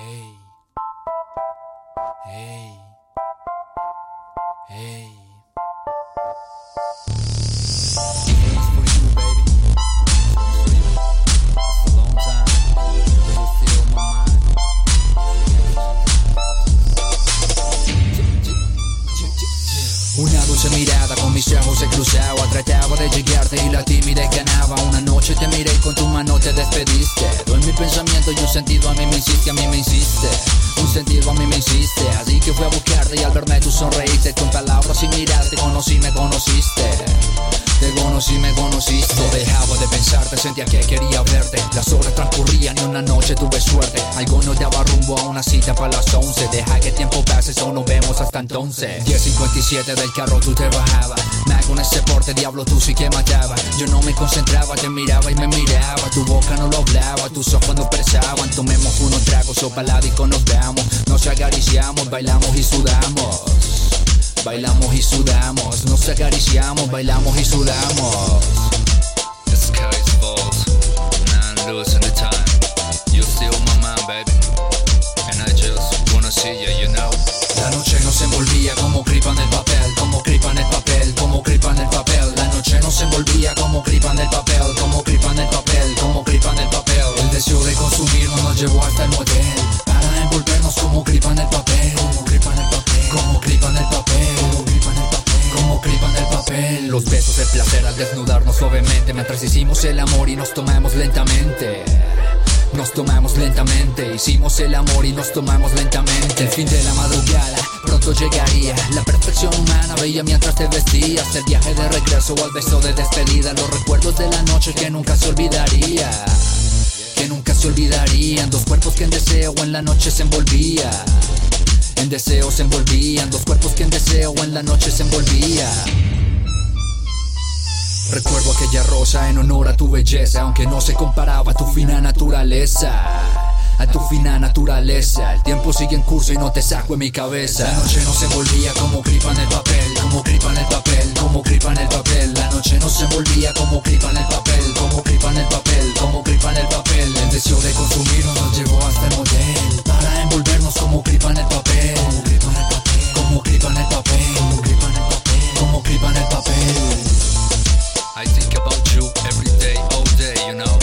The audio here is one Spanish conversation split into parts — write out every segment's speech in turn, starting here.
Hey. Hey. Hey. Una dulce mirada con mis ojos se cruzaba Trataba de llegarte y la timidez ganaba Una noche te miré con tu mano te despediste. Tú en mi pensamiento y un sentido a mí me insiste, a mí me insiste Un sentido a mí me insiste Así que fui a buscarte y al verme tú sonreíste. Con palabras y miradas te conocí, me conociste. Te conocí, me conociste. No dejaba de pensarte, sentía que quería verte. Las horas transcurrían y una noche tuve suerte. Algo nos daba rumbo a una cita para las 11 Deja que tiempo pase, solo nos vemos hasta entonces. 10.57 del carro tú te bajabas Con ese porte, diablo tú sí que mataba Yo no me concentraba, te miraba y me miraba Tu boca no lo hablaba, tus ojos no expresaban Tomemos unos tragos o nos veamos. Nos acariciamos, bailamos y sudamos. Bailamos y sudamos, nos acariciamos, bailamos y sudamos. Llevó hasta el motel para envolvernos como gripa en el papel, como gripa en el papel, como gripa en el papel, como gripa en el papel, como gripa en el papel. Los besos, el placer al desnudarnos suavemente mientras hicimos el amor y nos tomamos lentamente. Nos tomamos lentamente, hicimos el amor y nos tomamos lentamente. El fin de la madrugada pronto llegaría. La perfección humana veía mientras te vestías. El viaje de regreso al beso de despedida. Los recuerdos de la noche que nunca se olvidaría. Se olvidarían. Dos cuerpos que en deseo en la noche se envolvía. En deseo se envolvían. Dos cuerpos que en deseo en la noche se envolvía. Recuerdo aquella rosa en honor a tu belleza, aunque no se comparaba a tu fina naturaleza. A tu fina naturaleza, el tiempo sigue en curso y no te saco en mi cabeza. La noche no se envolvía como gripa en el papel, como gripa en el papel, como gripa en el papel. La noche no se envolvía como gripa en el papel, think about you every day, all day, you know.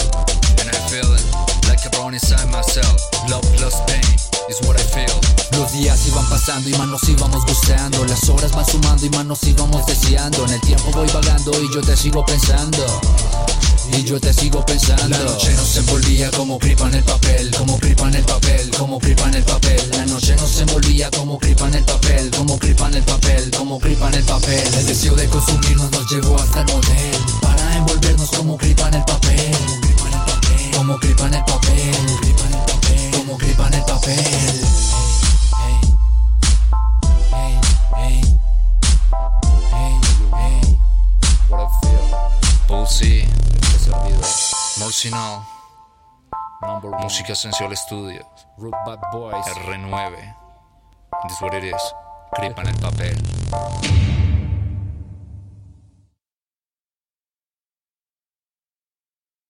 And I feel it like a bone inside myself. Love plus pain is what I feel. Los días iban pasando y más nos íbamos gustando. Las horas van sumando y más nos íbamos deseando. En el tiempo voy vagando y yo te sigo pensando. Y yo te sigo pensando. La noche nos envolvía como gripa en el papel, como gripa en el papel, como gripa en el papel. La noche nos envolvía como gripa en el papel, como gripa en el papel, como gripa en el papel. El deseo de consumirnos Pulsi, este servidor. Morcinal, Number one. Música Esencial Studios, Root Bad Boys. R9. This is what it is. Gripa en el papel.